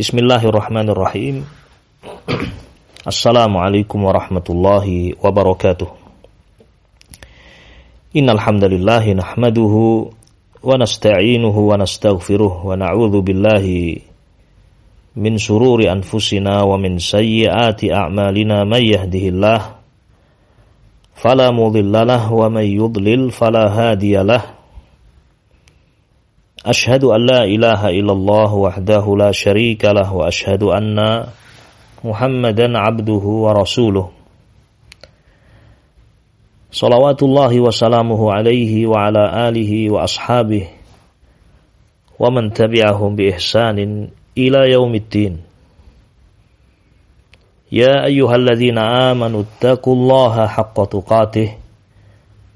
Bismillahirrahmanirrahim. Assalamualaikum warahmatullahi wabarakatuh. Innal hamdalillah nahmaduhu wa nasta'inuhu wa nastaghfiruh wa na'udzu billahi min shururi anfusina wa min sayyiati a'malina may yahdihillah fala mudhillalah wa may yudlil fala hadiyalah أشهد أن لا إله إلا الله وحده لا شريك له وأشهد أن محمدا عبده ورسوله. صلوات الله وسلامه عليه وعلى آله وأصحابه ومن تبعهم بإحسان إلى يوم الدين. يا أيها الذين آمنوا اتقوا الله حق تقاته.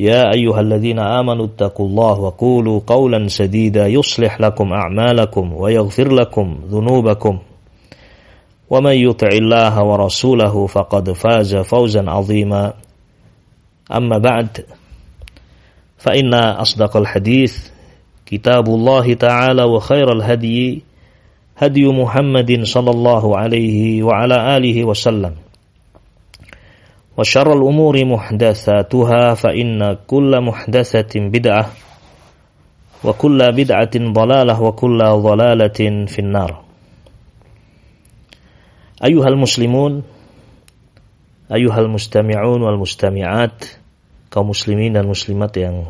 يا أيها الذين آمنوا اتقوا الله وقولوا قولا سديدا يصلح لكم أعمالكم ويغفر لكم ذنوبكم. ومن يطع الله ورسوله فقد فاز فوزا عظيما. أما بعد فإن أصدق الحديث كتاب الله تعالى وخير الهدي هدي محمد صلى الله عليه وعلى آله وسلم. وشر الأمور محدثاتها فإن كل محدثة بدعة وكل بدعة ضلالة وكل ضلالة في النار أيها المسلمون أيها المستمعون والمستمعات kaum muslimin dan muslimat yang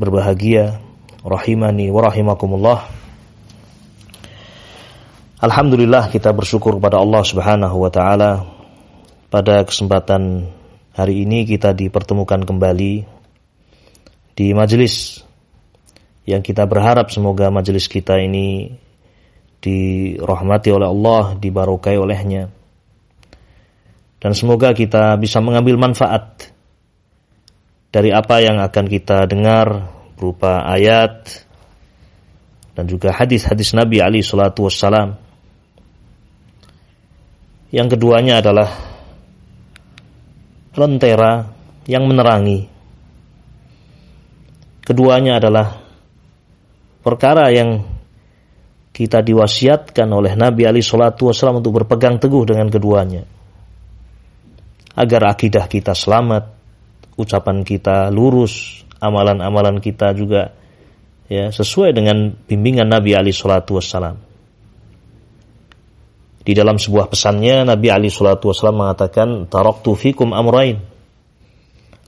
berbahagia rahimani wa rahimakumullah Alhamdulillah kita bersyukur kepada Allah Subhanahu wa taala pada kesempatan hari ini kita dipertemukan kembali di majelis yang kita berharap semoga majelis kita ini dirahmati oleh Allah, dibarokai olehnya. Dan semoga kita bisa mengambil manfaat dari apa yang akan kita dengar berupa ayat dan juga hadis-hadis Nabi Ali Shallallahu Wasallam. Yang keduanya adalah lentera yang menerangi. Keduanya adalah perkara yang kita diwasiatkan oleh Nabi Ali Shallallahu Wasallam untuk berpegang teguh dengan keduanya, agar akidah kita selamat, ucapan kita lurus, amalan-amalan kita juga ya sesuai dengan bimbingan Nabi Ali Shallallahu Wasallam. Di dalam sebuah pesannya Nabi Ali Shallallahu Wasallam mengatakan taraktu fikum amrain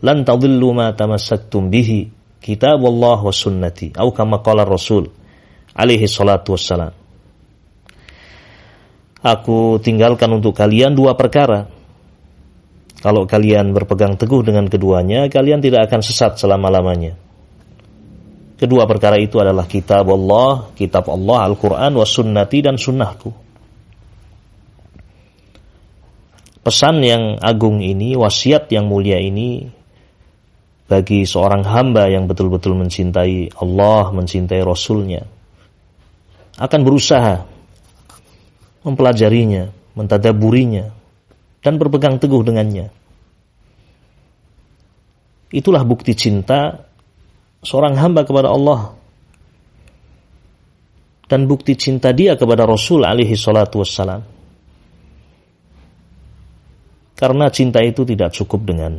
lan tadillu ma tamassaktum bihi kitab Allah wa sunnati atau kama qala Rasul alaihi salatu wassalam Aku tinggalkan untuk kalian dua perkara kalau kalian berpegang teguh dengan keduanya, kalian tidak akan sesat selama-lamanya. Kedua perkara itu adalah kitab Allah, kitab Allah, Al-Quran, wa sunnati, dan sunnahku. Pesan yang agung ini, wasiat yang mulia ini bagi seorang hamba yang betul-betul mencintai Allah, mencintai Rasulnya, akan berusaha mempelajarinya, mentadaburinya, dan berpegang teguh dengannya. Itulah bukti cinta seorang hamba kepada Allah dan bukti cinta dia kepada Rasul alaihi salatu wassalam. Karena cinta itu tidak cukup dengan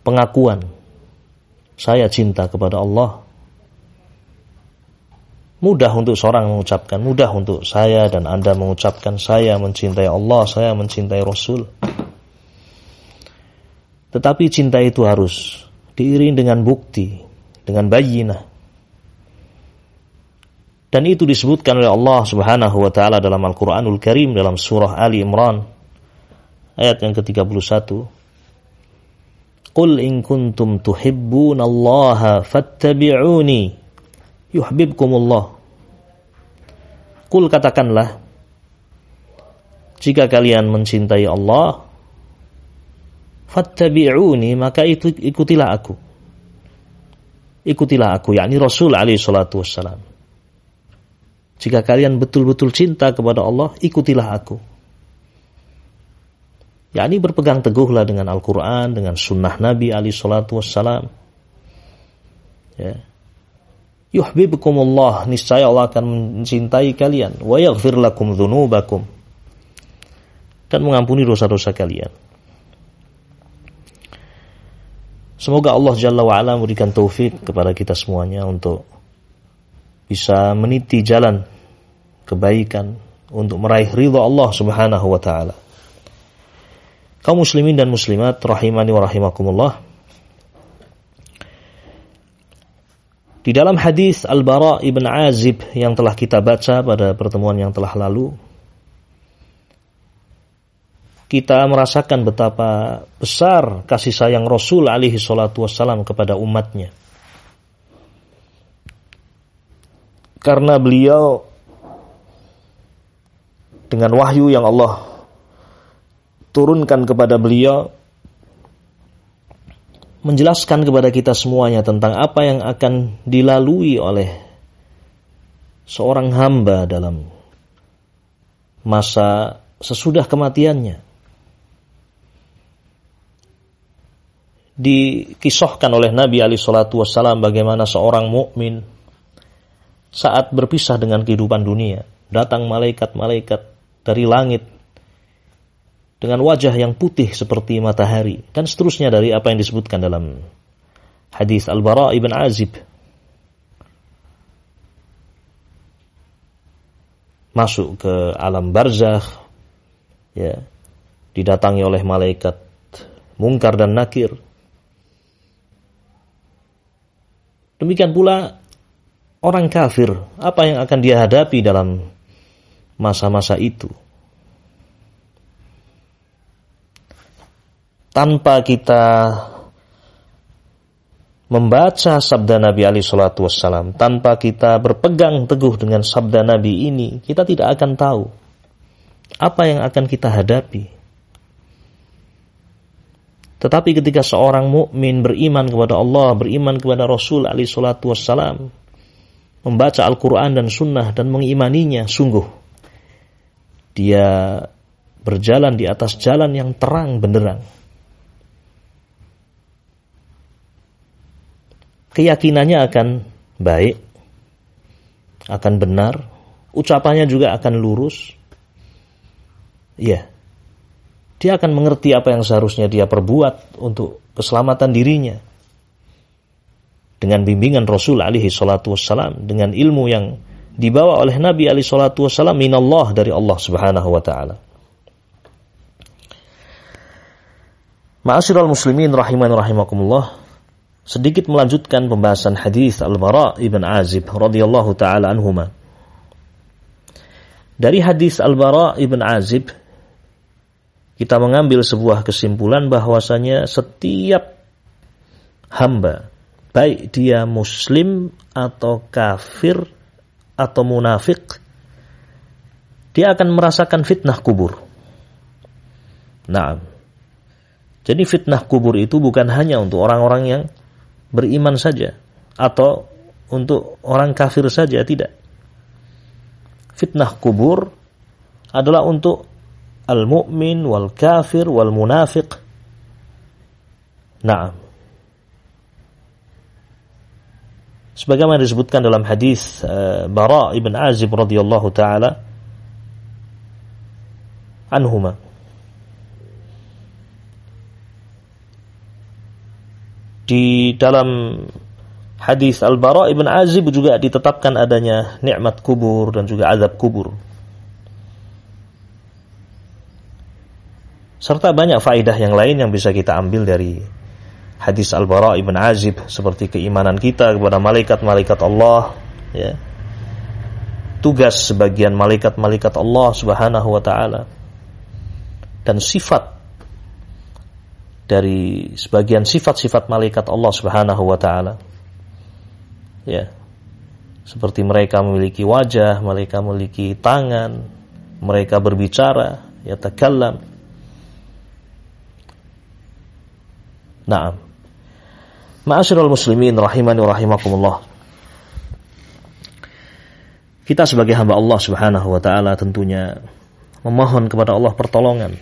pengakuan saya cinta kepada Allah. Mudah untuk seorang mengucapkan, mudah untuk saya dan Anda mengucapkan saya mencintai Allah, saya mencintai Rasul. Tetapi cinta itu harus diiring dengan bukti, dengan bayinah. Dan itu disebutkan oleh Allah Subhanahu wa taala dalam Al-Qur'anul Karim dalam surah Ali Imran ayat yang ke-31 Qul in kuntum tuhibbun Allah fattabi'uni yuhibbukumullah. Qul katakanlah jika kalian mencintai Allah fattabi'uni maka itu ikutilah aku. Ikutilah aku yakni Rasul alaihi salatu wassalam. Jika kalian betul-betul cinta kepada Allah ikutilah aku yakni berpegang teguhlah dengan Al-Qur'an dengan sunnah Nabi alaihi salatu wassalam. Ya. Yuhibbukumullah niscaya Allah akan mencintai kalian. Wa yaghfir lakum dzunubakum dan mengampuni dosa-dosa kalian. Semoga Allah Jalla wa'ala memberikan taufik kepada kita semuanya untuk bisa meniti jalan kebaikan untuk meraih ridha Allah Subhanahu wa taala. Kaum muslimin dan muslimat rahimani wa rahimakumullah. Di dalam hadis Al-Bara ibn Azib yang telah kita baca pada pertemuan yang telah lalu, kita merasakan betapa besar kasih sayang Rasul alaihi salatu wassalam kepada umatnya. Karena beliau dengan wahyu yang Allah turunkan kepada beliau menjelaskan kepada kita semuanya tentang apa yang akan dilalui oleh seorang hamba dalam masa sesudah kematiannya. dikisahkan oleh Nabi Ali Shallallahu Wasallam bagaimana seorang mukmin saat berpisah dengan kehidupan dunia datang malaikat-malaikat dari langit dengan wajah yang putih seperti matahari dan seterusnya dari apa yang disebutkan dalam hadis Al-Bara ibn Azib masuk ke alam barzakh ya didatangi oleh malaikat mungkar dan nakir Demikian pula orang kafir, apa yang akan dia hadapi dalam masa-masa itu? Tanpa kita membaca sabda Nabi Ali Shallallahu Wasallam, tanpa kita berpegang teguh dengan sabda Nabi ini, kita tidak akan tahu apa yang akan kita hadapi. Tetapi ketika seorang mukmin beriman kepada Allah, beriman kepada Rasul alaihi salatu wassalam, membaca Al-Quran dan Sunnah dan mengimaninya, sungguh dia berjalan di atas jalan yang terang benderang. Keyakinannya akan baik, akan benar, ucapannya juga akan lurus. Iya, dia akan mengerti apa yang seharusnya dia perbuat untuk keselamatan dirinya. Dengan bimbingan Rasul alaihi salatu wassalam, dengan ilmu yang dibawa oleh Nabi alaihi salatu wassalam minallah dari Allah subhanahu wa ta'ala. Ma'asyiral muslimin rahiman rahimakumullah, sedikit melanjutkan pembahasan hadis Al-Bara ibn Azib radhiyallahu taala anhuma. Dari hadis Al-Bara ibn Azib kita mengambil sebuah kesimpulan bahwasanya setiap hamba baik dia muslim atau kafir atau munafik dia akan merasakan fitnah kubur. Nah, jadi fitnah kubur itu bukan hanya untuk orang-orang yang beriman saja atau untuk orang kafir saja tidak. Fitnah kubur adalah untuk al-mu'min wal kafir wal munafiq. Naam. Sebagaimana disebutkan dalam hadis uh, Bara ibn Azib radhiyallahu taala anhuma. Di dalam hadis Al-Bara ibn Azib juga ditetapkan adanya nikmat kubur dan juga azab kubur. serta banyak faidah yang lain yang bisa kita ambil dari hadis Al-Bara ibn Azib seperti keimanan kita kepada malaikat-malaikat Allah ya tugas sebagian malaikat-malaikat Allah Subhanahu wa taala dan sifat dari sebagian sifat-sifat malaikat Allah Subhanahu wa taala ya seperti mereka memiliki wajah, mereka memiliki tangan, mereka berbicara yatakallam. Naam. Ma'asyiral muslimin rahimani wa rahimakumullah. Kita sebagai hamba Allah Subhanahu wa taala tentunya memohon kepada Allah pertolongan.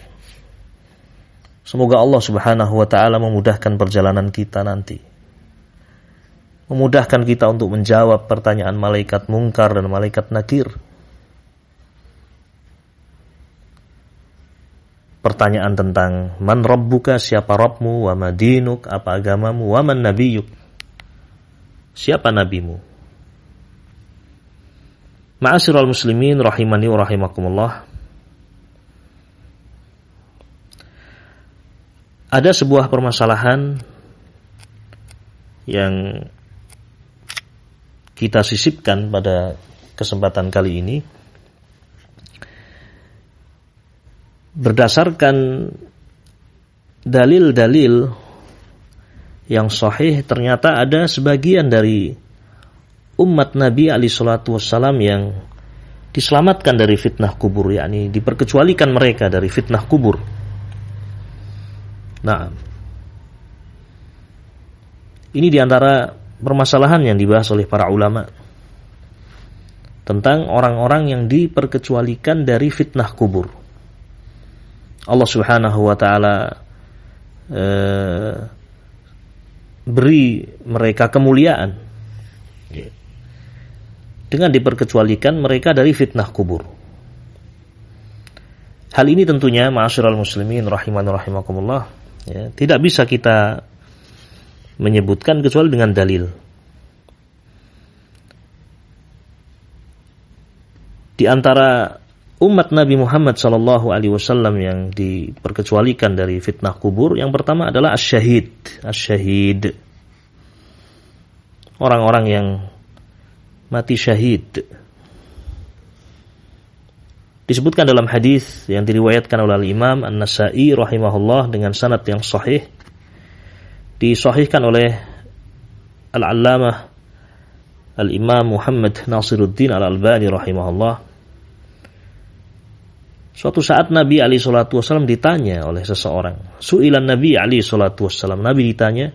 Semoga Allah Subhanahu wa taala memudahkan perjalanan kita nanti. Memudahkan kita untuk menjawab pertanyaan malaikat mungkar dan malaikat nakir pertanyaan tentang man rabbuka, siapa Rabbmu, wa madinuk, apa agamamu, wa man nabiyuk. Siapa nabimu? Ma'asyiral muslimin rahimani wa rahimakumullah. Ada sebuah permasalahan yang kita sisipkan pada kesempatan kali ini berdasarkan dalil-dalil yang sahih ternyata ada sebagian dari umat Nabi Ali Shallallahu Wasallam yang diselamatkan dari fitnah kubur, yakni diperkecualikan mereka dari fitnah kubur. Nah, ini di antara permasalahan yang dibahas oleh para ulama tentang orang-orang yang diperkecualikan dari fitnah kubur. Allah Subhanahu wa taala eh, beri mereka kemuliaan dengan diperkecualikan mereka dari fitnah kubur. Hal ini tentunya ma'asyiral muslimin rahiman rahimakumullah ya, tidak bisa kita menyebutkan kecuali dengan dalil. Di antara umat Nabi Muhammad Sallallahu Alaihi Wasallam yang diperkecualikan dari fitnah kubur yang pertama adalah asyahid asyahid orang-orang yang mati syahid disebutkan dalam hadis yang diriwayatkan oleh Imam An-Nasai rahimahullah dengan sanad yang sahih disahihkan oleh Al-Allamah Al-Imam Muhammad Nasiruddin Al-Albani rahimahullah Suatu saat Nabi Ali Shallallahu Wasallam ditanya oleh seseorang. Suilan Nabi Ali Shallallahu Wasallam. Nabi ditanya,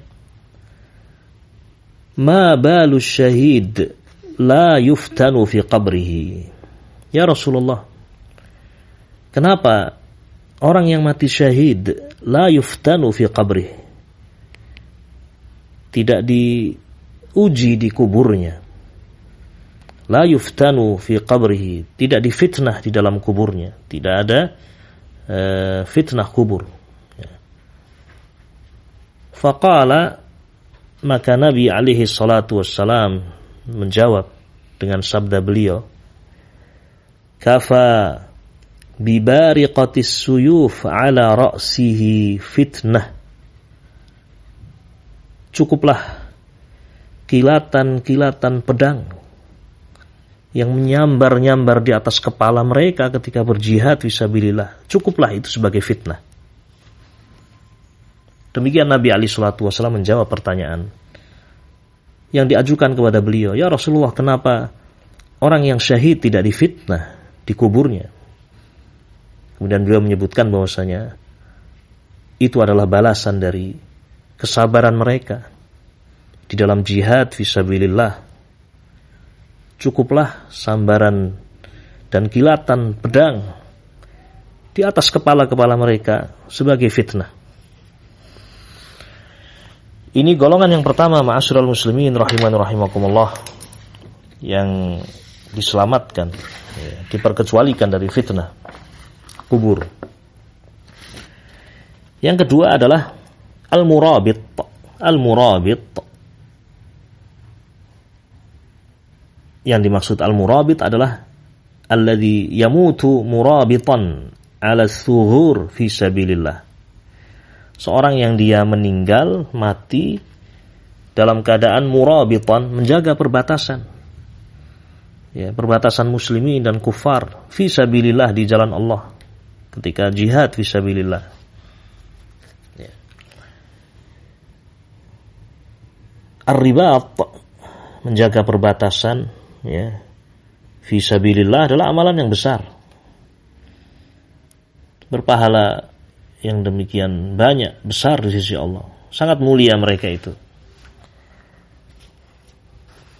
Ma balu syahid la yuftanu fi qabrihi. Ya Rasulullah, kenapa orang yang mati syahid la yuftanu fi qabrihi? Tidak diuji di kuburnya la yuftanu fi qabrihi, tidak difitnah di dalam kuburnya, tidak ada uh, fitnah kubur. Ya. Faqala maka Nabi alaihi salatu wassalam menjawab dengan sabda beliau, kafa bibariqatis suyuf ala ra'sihi fitnah. Cukuplah kilatan-kilatan pedang yang menyambar-nyambar di atas kepala mereka ketika berjihad visabilillah. Cukuplah itu sebagai fitnah. Demikian Nabi Ali Shallallahu Wasallam menjawab pertanyaan yang diajukan kepada beliau. Ya Rasulullah, kenapa orang yang syahid tidak difitnah di kuburnya? Kemudian beliau menyebutkan bahwasanya itu adalah balasan dari kesabaran mereka di dalam jihad visabilillah cukuplah sambaran dan kilatan pedang di atas kepala-kepala mereka sebagai fitnah. Ini golongan yang pertama ma'asyiral muslimin rahiman rahimakumullah yang diselamatkan, diperkecualikan dari fitnah kubur. Yang kedua adalah al-murabit. Al-murabit yang dimaksud al-murabit adalah alladhi yamutu murabitan ala suhur fi sabilillah. Seorang yang dia meninggal mati dalam keadaan murabitan menjaga perbatasan. Ya, perbatasan muslimin dan kufar fi sabilillah di jalan Allah ketika jihad fi sabilillah. Ya. Ar-ribat menjaga perbatasan ya fisabilillah adalah amalan yang besar berpahala yang demikian banyak, besar di sisi Allah. Sangat mulia mereka itu.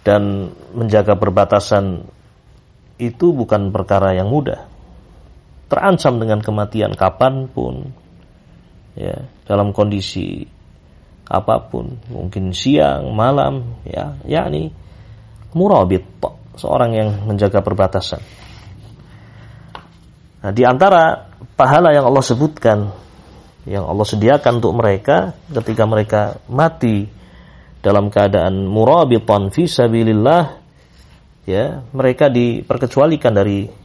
Dan menjaga perbatasan itu bukan perkara yang mudah. Terancam dengan kematian kapan pun, ya dalam kondisi apa pun, mungkin siang, malam, ya, yakni murabit, seorang yang menjaga perbatasan. Nah, di antara pahala yang Allah sebutkan yang Allah sediakan untuk mereka ketika mereka mati dalam keadaan murabitan fi sabilillah ya mereka diperkecualikan dari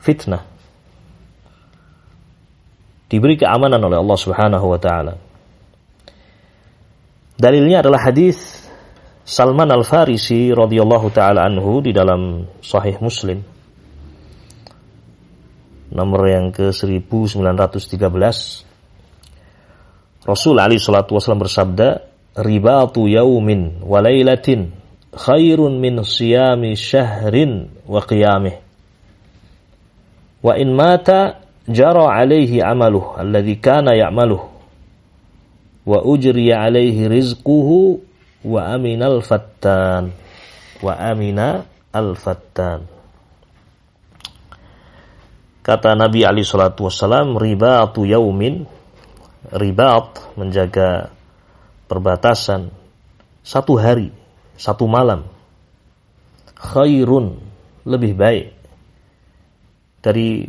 fitnah. Diberi keamanan oleh Allah Subhanahu wa taala. Dalilnya adalah hadis Salman Al-Farisi radhiyallahu taala anhu di dalam sahih Muslim. Nomor yang ke 1913 Rasul Ali salatu wasallam bersabda ribatu yaumin wa lailatin khairun min siyami syahrin wa qiyamih wa in mata jara alaihi amaluh alladhi kana ya'maluh. Wa ujriya alaihi rizquhu wa aminal fattan wa amina al fattan Kata Nabi Ali Shallallahu Wasallam, ribatu yaumin, ribat menjaga perbatasan satu hari, satu malam, khairun lebih baik dari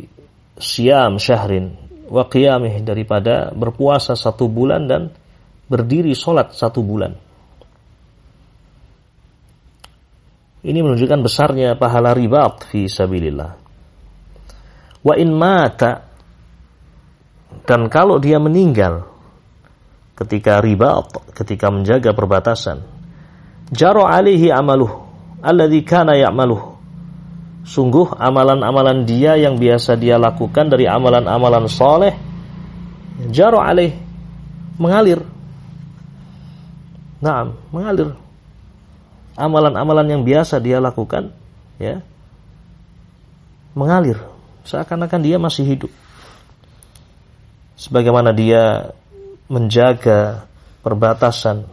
siam syahrin wa qiyamih daripada berpuasa satu bulan dan berdiri sholat satu bulan. Ini menunjukkan besarnya pahala ribat fi sabilillah. Wa in mata dan kalau dia meninggal ketika riba ketika menjaga perbatasan jaro alihi amaluh alladhi kana ya'maluh sungguh amalan-amalan dia yang biasa dia lakukan dari amalan-amalan soleh jaro alih mengalir nah mengalir amalan-amalan yang biasa dia lakukan ya mengalir seakan-akan dia masih hidup. Sebagaimana dia menjaga perbatasan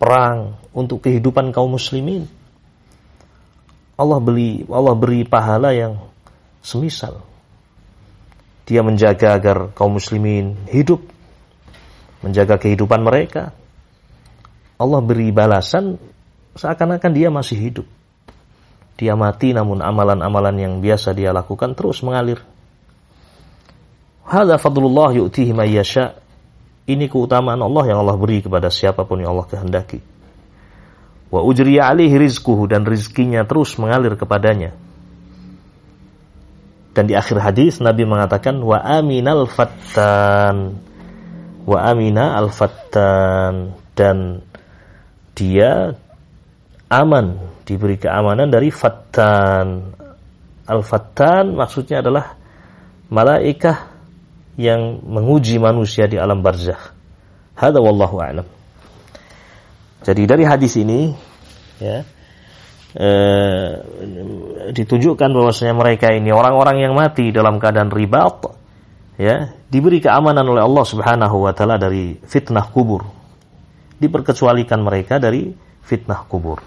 perang untuk kehidupan kaum muslimin. Allah beli Allah beri pahala yang semisal. Dia menjaga agar kaum muslimin hidup, menjaga kehidupan mereka. Allah beri balasan seakan-akan dia masih hidup. Dia mati namun amalan-amalan yang biasa dia lakukan terus mengalir. Hadza fadlullah yu'tihi may yasha. Ini keutamaan Allah yang Allah beri kepada siapa pun yang Allah kehendaki. Wa ujriya alaihi rizquhu dan rizkinya terus mengalir kepadanya. Dan di akhir hadis Nabi mengatakan wa aminal fattan. Wa amina al fattan dan dia aman, diberi keamanan dari fattan. Al-fattan maksudnya adalah malaikah yang menguji manusia di alam barzakh. Hada wallahu a'lam. Jadi dari hadis ini ya eh, ditunjukkan bahwasanya mereka ini orang-orang yang mati dalam keadaan ribat ya diberi keamanan oleh Allah Subhanahu wa taala dari fitnah kubur. Diperkecualikan mereka dari fitnah kubur.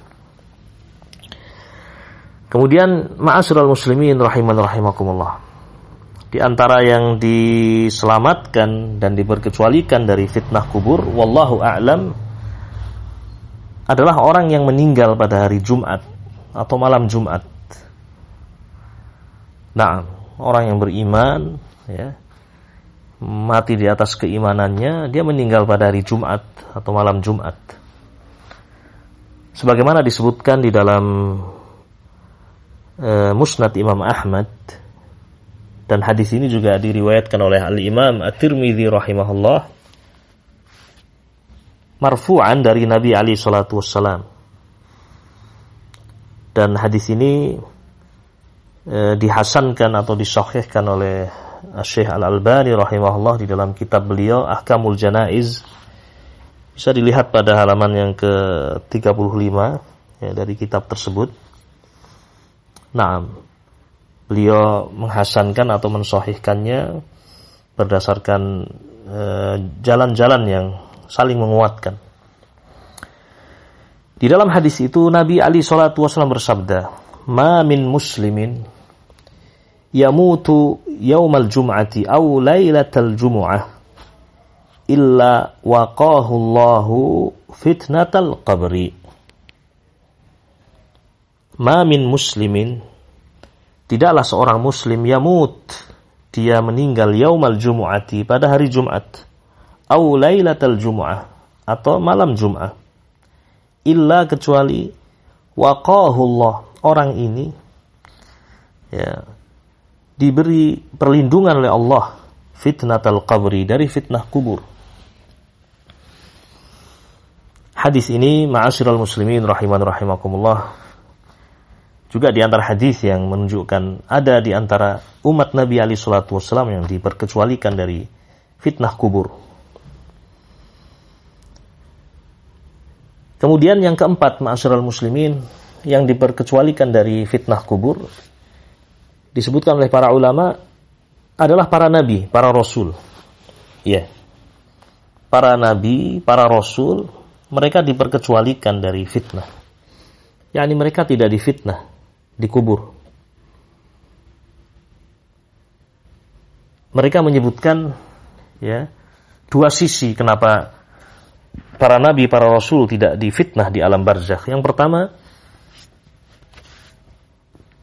Kemudian ma'asyiral muslimin rahiman rahimakumullah. Di antara yang diselamatkan dan diberkecualikan dari fitnah kubur, wallahu a'lam adalah orang yang meninggal pada hari Jumat atau malam Jumat. Nah, orang yang beriman ya, mati di atas keimanannya, dia meninggal pada hari Jumat atau malam Jumat. Sebagaimana disebutkan di dalam uh, Musnad Imam Ahmad dan hadis ini juga diriwayatkan oleh Al Imam At-Tirmidzi rahimahullah marfu'an dari Nabi Ali salatu wassalam. Dan hadis ini uh, dihasankan atau disahihkan oleh Syekh Al-Albani rahimahullah di dalam kitab beliau Ahkamul Janaiz bisa dilihat pada halaman yang ke-35 ya, dari kitab tersebut. Nah, beliau menghasankan atau mensohihkannya berdasarkan eh, jalan-jalan uh, yang saling menguatkan. Di dalam hadis itu Nabi Ali Shallallahu Wasallam bersabda, "Ma min muslimin yamutu yaumal jum'ati aw lailatal jum'ah illa waqahu Allahu fitnatal qabri." Ma min muslimin tidaklah seorang muslim yamut dia meninggal yaumal jumu'ati pada hari Jumat au lailatal jumu'ah atau malam Jumat illa kecuali waqahullah orang ini ya diberi perlindungan oleh Allah fitnatal qabri dari fitnah kubur hadis ini ma'asyiral muslimin rahiman rahimakumullah juga di antara hadis yang menunjukkan ada di antara umat Nabi Ali Shallallahu Wasallam yang diperkecualikan dari fitnah kubur. Kemudian yang keempat, ma'asyiral muslimin, yang diperkecualikan dari fitnah kubur, disebutkan oleh para ulama, adalah para nabi, para rasul. Ya. Para nabi, para rasul, mereka diperkecualikan dari fitnah. yakni mereka tidak difitnah, dikubur. Mereka menyebutkan ya dua sisi kenapa para nabi, para rasul tidak difitnah di alam barzakh. Yang pertama,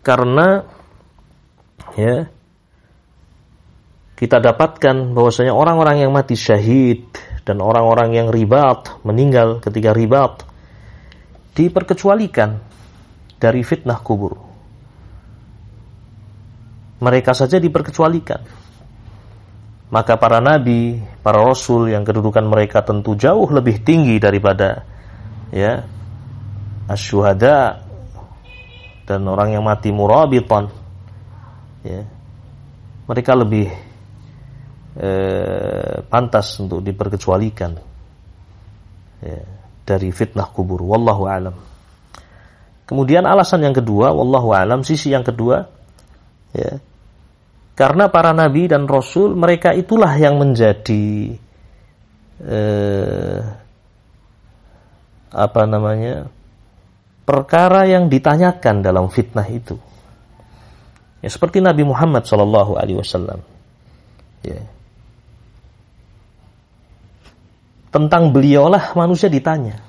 karena ya kita dapatkan bahwasanya orang-orang yang mati syahid dan orang-orang yang ribat meninggal ketika ribat diperkecualikan dari fitnah kubur. Mereka saja diperkecualikan maka para nabi, para rasul yang kedudukan mereka tentu jauh lebih tinggi daripada ya asyuhada dan orang yang mati murabitan ya. Mereka lebih eh, pantas untuk diperkecualikan ya, dari fitnah kubur. Wallahu alam. Kemudian alasan yang kedua wallahu alam sisi yang kedua ya karena para nabi dan rasul mereka itulah yang menjadi eh, apa namanya perkara yang ditanyakan dalam fitnah itu. Ya seperti Nabi Muhammad Shallallahu Alaihi Wasallam. Ya. Tentang beliaulah manusia ditanya.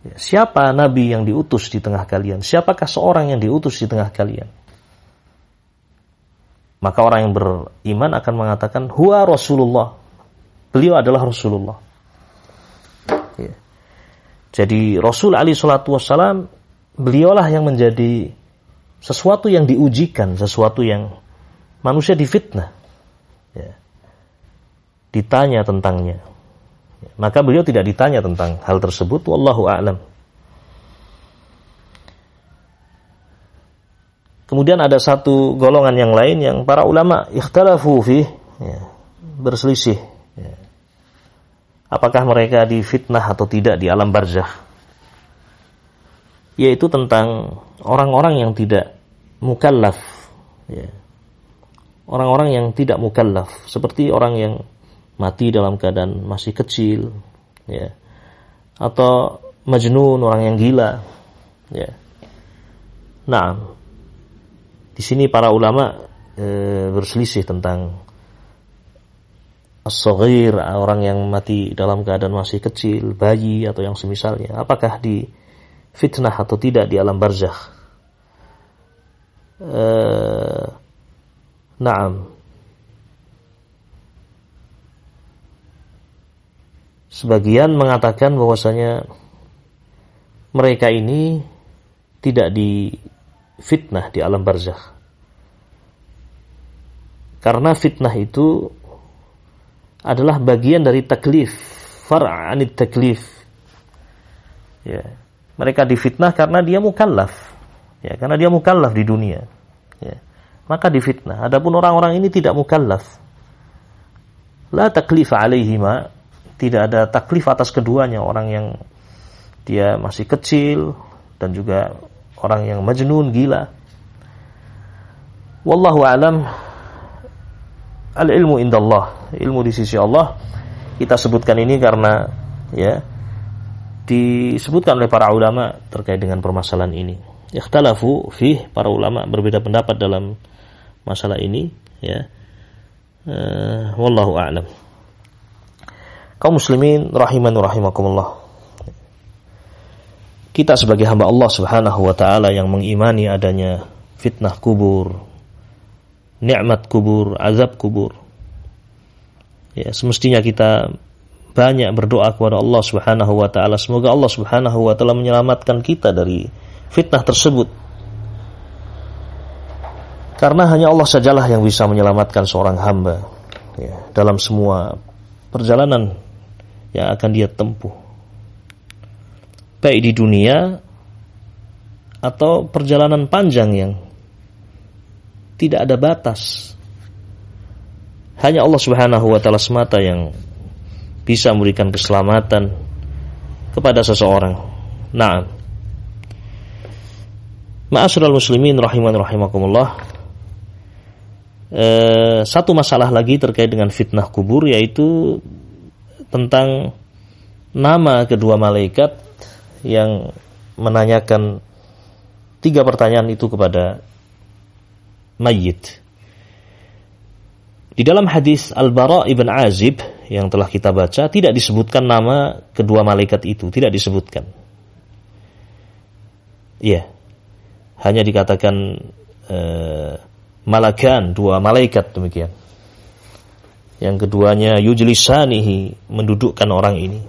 Ya, siapa nabi yang diutus di tengah kalian? Siapakah seorang yang diutus di tengah kalian? Maka orang yang beriman akan mengatakan huwa Rasulullah. Beliau adalah Rasulullah. Ya. Jadi Rasul Ali Shallallahu Wasallam beliaulah yang menjadi sesuatu yang diujikan, sesuatu yang manusia difitnah, ya. ditanya tentangnya. Maka beliau tidak ditanya tentang hal tersebut. Wallahu a'lam. Kemudian ada satu golongan yang lain yang para ulama ikhtalafu fi ya, berselisih. Ya. Apakah mereka difitnah atau tidak di alam barzah? Yaitu tentang orang-orang yang tidak mukallaf. Ya. Orang-orang yang tidak mukallaf. Seperti orang yang mati dalam keadaan masih kecil. Ya. Atau majnun, orang yang gila. Ya. Nah, di sini para ulama e, berselisih tentang as orang yang mati dalam keadaan masih kecil, bayi atau yang semisalnya. Apakah di fitnah atau tidak di alam barzakh? E, naam. Sebagian mengatakan bahwasanya mereka ini tidak di fitnah di alam barzakh. Karena fitnah itu adalah bagian dari taklif, far'anit taklif. Ya. Mereka difitnah karena dia mukallaf. Ya, karena dia mukallaf di dunia. Ya. Maka difitnah. Adapun orang-orang ini tidak mukallaf. La taklif alaihima. Tidak ada taklif atas keduanya. Orang yang dia masih kecil dan juga orang yang majnun gila. Wallahu alam. Al ilmu indallah. Ilmu di sisi Allah. Kita sebutkan ini karena ya disebutkan oleh para ulama terkait dengan permasalahan ini. Ikhtalafu fi para ulama berbeda pendapat dalam masalah ini ya. Uh, wallahu a'lam. Kaum muslimin rahiman rahimakumullah kita sebagai hamba Allah Subhanahu wa taala yang mengimani adanya fitnah kubur nikmat kubur, azab kubur. Ya, semestinya kita banyak berdoa kepada Allah Subhanahu wa taala semoga Allah Subhanahu wa taala menyelamatkan kita dari fitnah tersebut. Karena hanya Allah sajalah yang bisa menyelamatkan seorang hamba ya, dalam semua perjalanan yang akan dia tempuh. Baik di dunia atau perjalanan panjang yang tidak ada batas. Hanya Allah Subhanahu wa taala semata yang bisa memberikan keselamatan kepada seseorang. Nah, Ma'asyiral muslimin rahiman rahimakumullah. Eh, satu masalah lagi terkait dengan fitnah kubur yaitu tentang nama kedua malaikat yang menanyakan tiga pertanyaan itu kepada mayit. Di dalam hadis Al-Bara ibn Azib yang telah kita baca tidak disebutkan nama kedua malaikat itu, tidak disebutkan. Iya. Hanya dikatakan uh, malakan, dua malaikat demikian. Yang keduanya yujlisanihi, mendudukkan orang ini.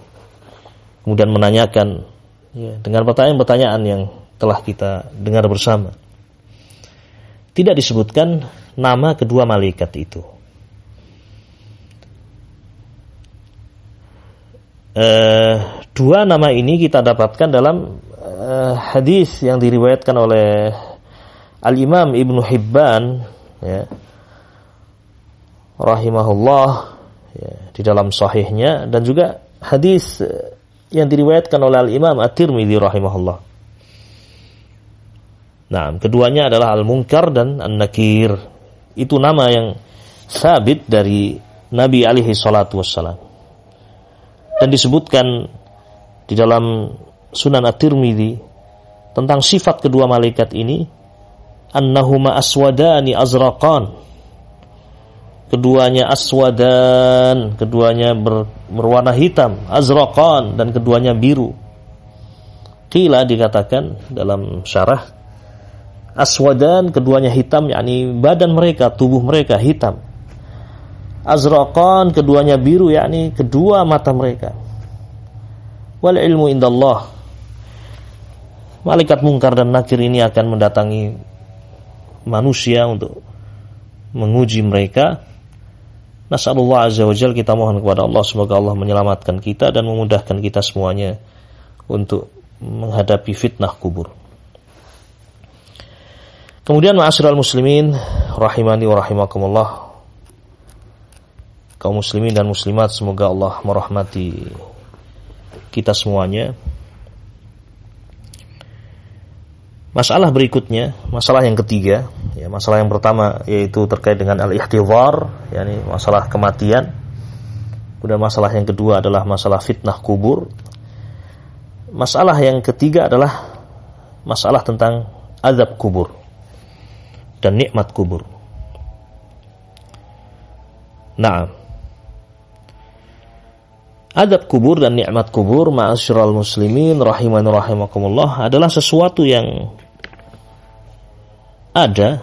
Kemudian menanyakan ya, dengan pertanyaan-pertanyaan yang telah kita dengar bersama tidak disebutkan nama kedua malaikat itu. Uh, dua nama ini kita dapatkan dalam uh, hadis yang diriwayatkan oleh Al Imam Ibnu Hibban, ya, rahimahullah, ya, di dalam sahihnya dan juga hadis yang diriwayatkan oleh Al Imam At-Tirmidzi rahimahullah. Nah, keduanya adalah Al-Munkar dan An-Nakir. Itu nama yang sabit dari Nabi alaihi salatu wassalam. Dan disebutkan di dalam Sunan At-Tirmidzi tentang sifat kedua malaikat ini annahuma aswadani azraqan keduanya aswadan keduanya ber, berwarna hitam azraqan dan keduanya biru. Kila dikatakan dalam syarah aswadan keduanya hitam yakni badan mereka tubuh mereka hitam. Azraqan keduanya biru yakni kedua mata mereka. Wal ilmu indallah. Malaikat mungkar dan nakir ini akan mendatangi manusia untuk menguji mereka Nasallallahu azza wa jalla kita mohon kepada Allah semoga Allah menyelamatkan kita dan memudahkan kita semuanya untuk menghadapi fitnah kubur. Kemudian ma'asyiral muslimin rahimani wa rahimakumullah. Kaum muslimin dan muslimat semoga Allah merahmati kita semuanya. Masalah berikutnya, masalah yang ketiga, ya, masalah yang pertama yaitu terkait dengan al-ihtidhar, yakni masalah kematian. Kemudian masalah yang kedua adalah masalah fitnah kubur. Masalah yang ketiga adalah masalah tentang azab kubur dan nikmat kubur. Nah, adab kubur dan nikmat kubur ma'asyiral muslimin rahiman rahimakumullah adalah sesuatu yang ada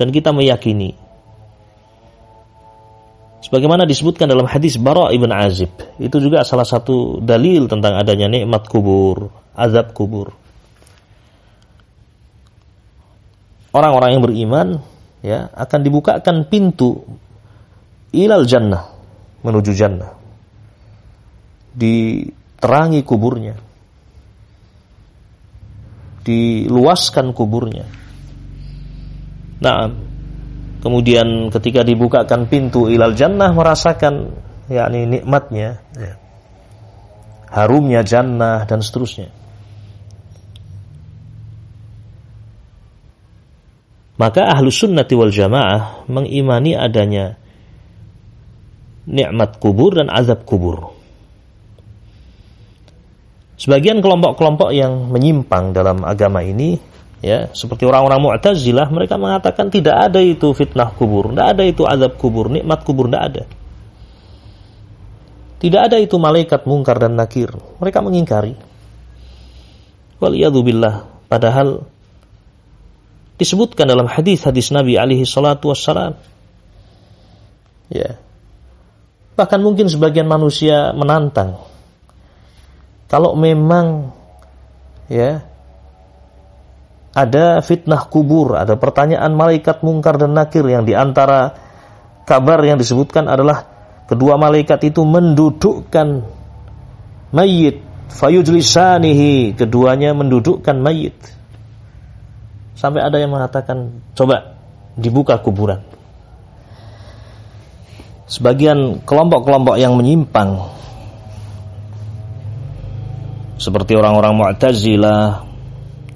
dan kita meyakini sebagaimana disebutkan dalam hadis Bara ibn Azib itu juga salah satu dalil tentang adanya nikmat kubur, azab kubur. orang-orang yang beriman ya akan dibukakan pintu ilal jannah menuju jannah diterangi kuburnya diluaskan kuburnya nah kemudian ketika dibukakan pintu ilal jannah merasakan yakni nikmatnya ya. harumnya jannah dan seterusnya Maka ahlu sunnati wal jamaah mengimani adanya nikmat kubur dan azab kubur. Sebagian kelompok-kelompok yang menyimpang dalam agama ini ya, seperti orang-orang Mu'tazilah, mereka mengatakan tidak ada itu fitnah kubur, tidak ada itu azab kubur, nikmat kubur tidak ada. Tidak ada itu malaikat mungkar dan nakir. Mereka mengingkari. Waliyadzubillah. Padahal disebutkan dalam hadis-hadis Nabi alaihi salatu wassalam. Ya. Bahkan mungkin sebagian manusia menantang. Kalau memang ya ada fitnah kubur, ada pertanyaan malaikat mungkar dan nakir yang di antara kabar yang disebutkan adalah kedua malaikat itu mendudukkan mayit fayujlisanihi keduanya mendudukkan mayit. Sampai ada yang mengatakan coba dibuka kuburan. Sebagian kelompok-kelompok yang menyimpang seperti orang-orang Mu'tazilah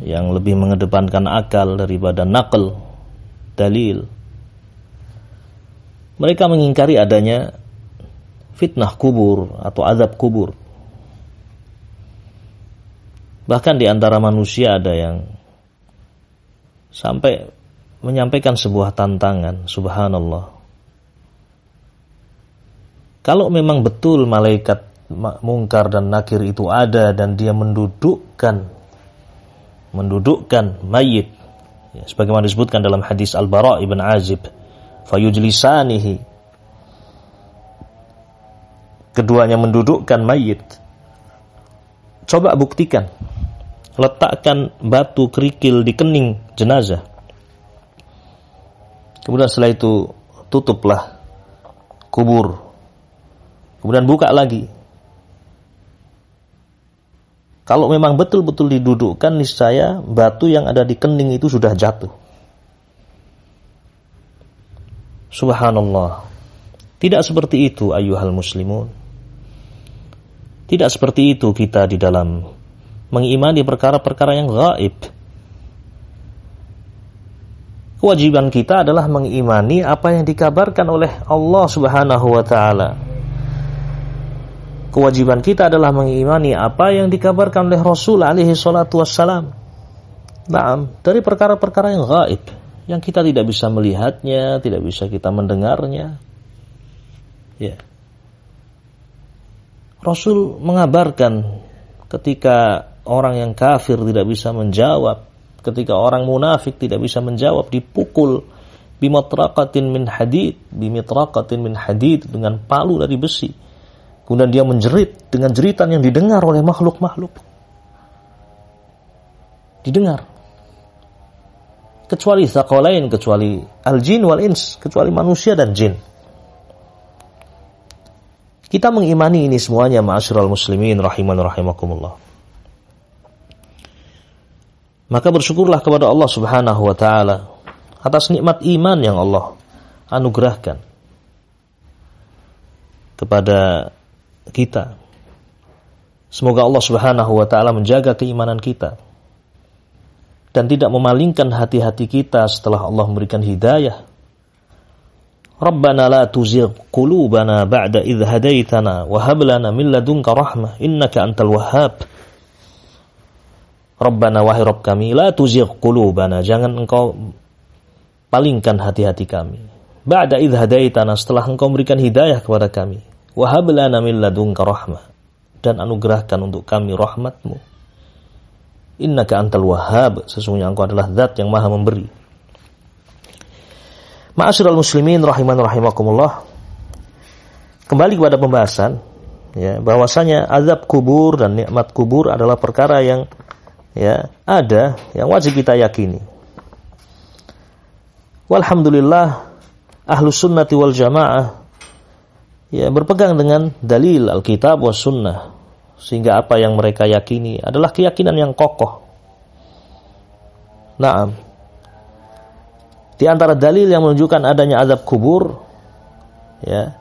yang lebih mengedepankan akal daripada nakal dalil. Mereka mengingkari adanya fitnah kubur atau azab kubur. Bahkan di antara manusia ada yang sampai menyampaikan sebuah tantangan subhanallah. Kalau memang betul malaikat mungkar dan nakir itu ada dan dia mendudukkan mendudukkan mayit. Ya, sebagaimana disebutkan dalam hadis Al-Bara ibn Azib. Fayujlisanihi. Keduanya mendudukkan mayit. Coba buktikan. Letakkan batu kerikil di kening jenazah. Kemudian setelah itu tutuplah kubur. Kemudian buka lagi. Kalau memang betul-betul didudukkan niscaya batu yang ada di kening itu sudah jatuh. Subhanallah. Tidak seperti itu ayuhal muslimun. Tidak seperti itu kita di dalam mengimani perkara-perkara yang gaib. Kewajiban kita adalah mengimani apa yang dikabarkan oleh Allah Subhanahu wa taala kewajiban kita adalah mengimani apa yang dikabarkan oleh Rasul alaihi salatu wassalam. Nah, dari perkara-perkara yang gaib, yang kita tidak bisa melihatnya, tidak bisa kita mendengarnya. Ya. Rasul mengabarkan ketika orang yang kafir tidak bisa menjawab, ketika orang munafik tidak bisa menjawab, dipukul bimatraqatin min hadid, bimitraqatin min hadid dengan palu dari besi Kemudian dia menjerit dengan jeritan yang didengar oleh makhluk-makhluk. Didengar. Kecuali lain, kecuali al-jin wal-ins, kecuali manusia dan jin. Kita mengimani ini semuanya ma'asyiral muslimin rahiman rahimakumullah. Maka bersyukurlah kepada Allah Subhanahu wa taala atas nikmat iman yang Allah anugerahkan kepada kita. Semoga Allah Subhanahu wa taala menjaga keimanan kita dan tidak memalingkan hati-hati kita setelah Allah memberikan hidayah. Rabbana la tuzigh qulubana ba'da idh hadaitana wa hab lana min ladunka rahmah innaka antal wahhab. Rabbana wahai Rabb kami la tuzigh qulubana jangan engkau palingkan hati-hati kami. Ba'da idh hadaitana setelah engkau memberikan hidayah kepada kami Min rahmah dan anugerahkan untuk kami rahmatmu. Innaka antal wahhab, sesungguhnya engkau adalah zat yang maha memberi. Ma'asyiral muslimin rahiman rahimakumullah. Kembali kepada pembahasan ya bahwasanya azab kubur dan nikmat kubur adalah perkara yang ya ada yang wajib kita yakini. Walhamdulillah ahlu sunnati wal jamaah ya berpegang dengan dalil Alkitab was sunnah sehingga apa yang mereka yakini adalah keyakinan yang kokoh. Naam. Di antara dalil yang menunjukkan adanya azab kubur ya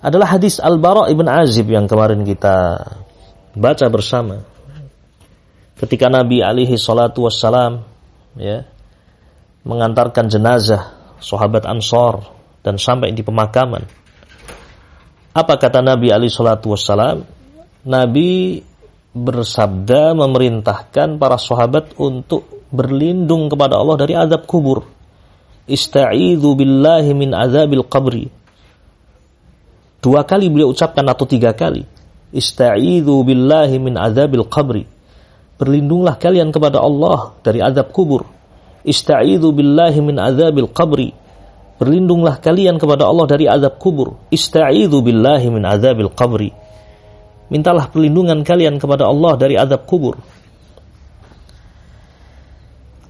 adalah hadis Al-Bara ibn Azib yang kemarin kita baca bersama. Ketika Nabi alaihi salatu wassalam ya mengantarkan jenazah sahabat Ansor dan sampai di pemakaman Apa kata Nabi Ali Shallallahu Wasallam? Nabi bersabda memerintahkan para sahabat untuk berlindung kepada Allah dari azab kubur. Ista'idhu billahi min azabil qabri. Dua kali beliau ucapkan atau tiga kali. Ista'idhu billahi min azabil qabri. Berlindunglah kalian kepada Allah dari azab kubur. Ista'idhu billahi min azabil qabri Berlindunglah kalian kepada Allah dari azab kubur. Ista'idhu billahi min azabil qabri. Mintalah perlindungan kalian kepada Allah dari azab kubur.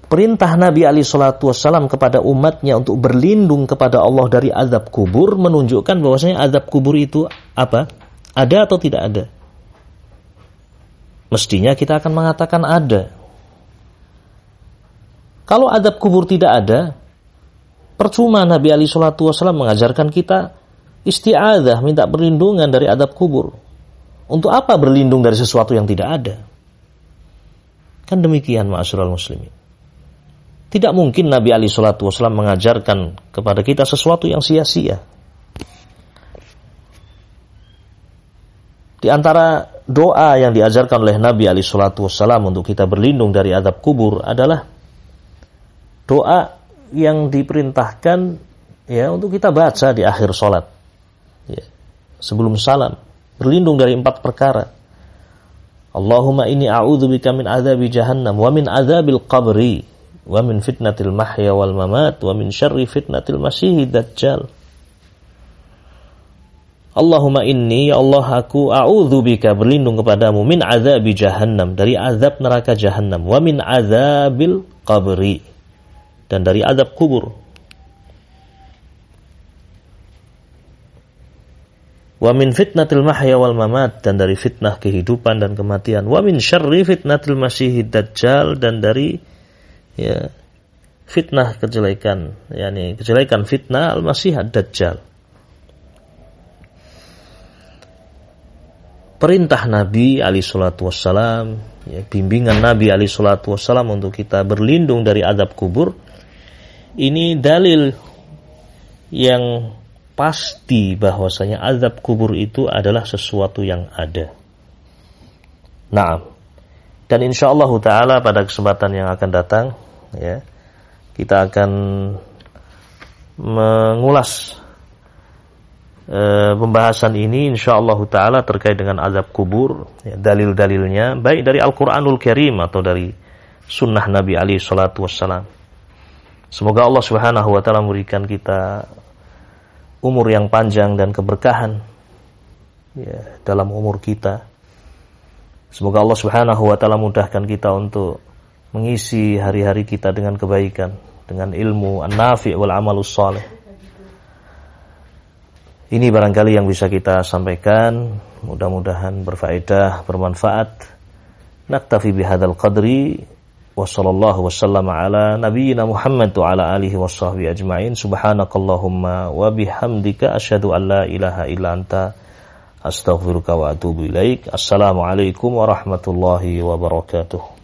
Perintah Nabi Ali Shallallahu Wasallam kepada umatnya untuk berlindung kepada Allah dari azab kubur menunjukkan bahwasanya azab kubur itu apa? Ada atau tidak ada? Mestinya kita akan mengatakan ada. Kalau azab kubur tidak ada, Percuma Nabi Ali Shallallahu Wasallam mengajarkan kita istiadah, minta perlindungan dari adab kubur. Untuk apa berlindung dari sesuatu yang tidak ada? Kan demikian ma'asyiral muslimin. Tidak mungkin Nabi Ali Shallallahu Wasallam mengajarkan kepada kita sesuatu yang sia-sia. Di antara doa yang diajarkan oleh Nabi Ali Shallallahu Wasallam untuk kita berlindung dari adab kubur adalah doa yang diperintahkan ya untuk kita baca di akhir sholat ya, sebelum salam berlindung dari empat perkara. Allahumma inni a'udzubika min adzabi jahannam wa min adzabil qabri wa min fitnatil mahya wal mamat wa min syarri fitnatil masihid dajjal. Allahumma inni ya Allah aku a'udzubika berlindung kepadamu min azabi jahannam dari azab neraka jahannam wa min azabil qabri dan dari adab kubur. Wa min fitnatil mahya wal mamat dan dari fitnah kehidupan dan kematian. Wa min syarri fitnatil masyihid dajjal dan dari ya fitnah kejelekan, yakni kejelekan fitnah al-masih dajjal. Perintah Nabi Ali Shallallahu Wasallam, ya, bimbingan Nabi Ali Shallallahu Wasallam untuk kita berlindung dari adab kubur ini dalil yang pasti bahwasanya azab kubur itu adalah sesuatu yang ada. Nah, dan insya Allah Taala pada kesempatan yang akan datang, ya, kita akan mengulas e, pembahasan ini insya Allah Taala terkait dengan azab kubur, ya, dalil-dalilnya baik dari Al Quranul Karim atau dari Sunnah Nabi Ali Shallallahu Wasallam. Semoga Allah Subhanahu wa taala memberikan kita umur yang panjang dan keberkahan ya, dalam umur kita. Semoga Allah Subhanahu wa taala mudahkan kita untuk mengisi hari-hari kita dengan kebaikan, dengan ilmu an-nafi' wal amalus saleh. Ini barangkali yang bisa kita sampaikan, mudah-mudahan berfaedah, bermanfaat. Naktafi bihadzal qadri Wassallallahu wasallam ala nabiyyina Muhammad wa ala alihi wa sahbihi ajma'in. Subhanakallahumma wa bihamdika asyhadu an la ilaha illa anta astaghfiruka wa atubu ilaik. Assalamualaikum warahmatullahi wabarakatuh.